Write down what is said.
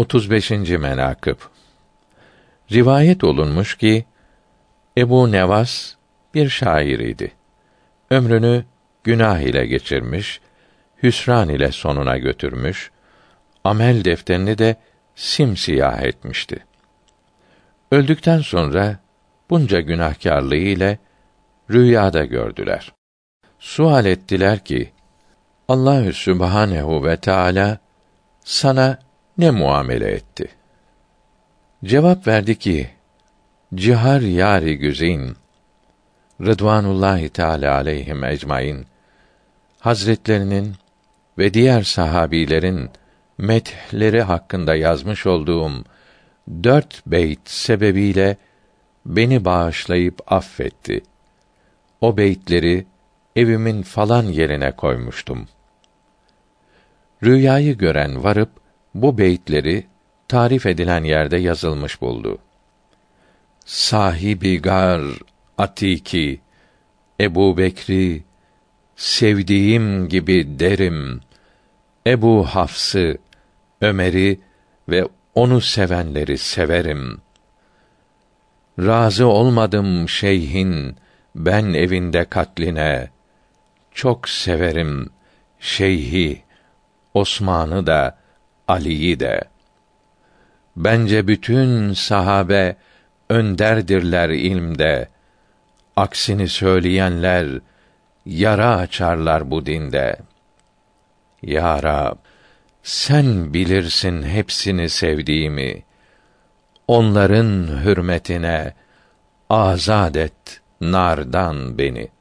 35. menakıb Rivayet olunmuş ki Ebu Nevas bir şair idi. Ömrünü günah ile geçirmiş, hüsran ile sonuna götürmüş, amel defterini de simsiyah etmişti. Öldükten sonra bunca günahkârlığı ile rüyada gördüler. Sual ettiler ki: Allahü Sübhanehu ve Teala sana ne muamele etti? Cevap verdi ki: Cihar yari güzin Rıdvanullahi Teala aleyhim ecmaîn Hazretlerinin ve diğer sahabilerin methleri hakkında yazmış olduğum dört beyt sebebiyle beni bağışlayıp affetti. O beytleri evimin falan yerine koymuştum. Rüyayı gören varıp bu beytleri tarif edilen yerde yazılmış buldu. Sahibi gar Atiki Ebu Bekri sevdiğim gibi derim. Ebu Hafs'ı, Ömer'i ve onu sevenleri severim. Razı olmadım şeyhin ben evinde katline. Çok severim şeyhi Osman'ı da Ali'yi de. Bence bütün sahabe önderdirler ilmde. Aksini söyleyenler yara açarlar bu dinde. Ya Rab, sen bilirsin hepsini sevdiğimi. Onların hürmetine azad et nardan beni.''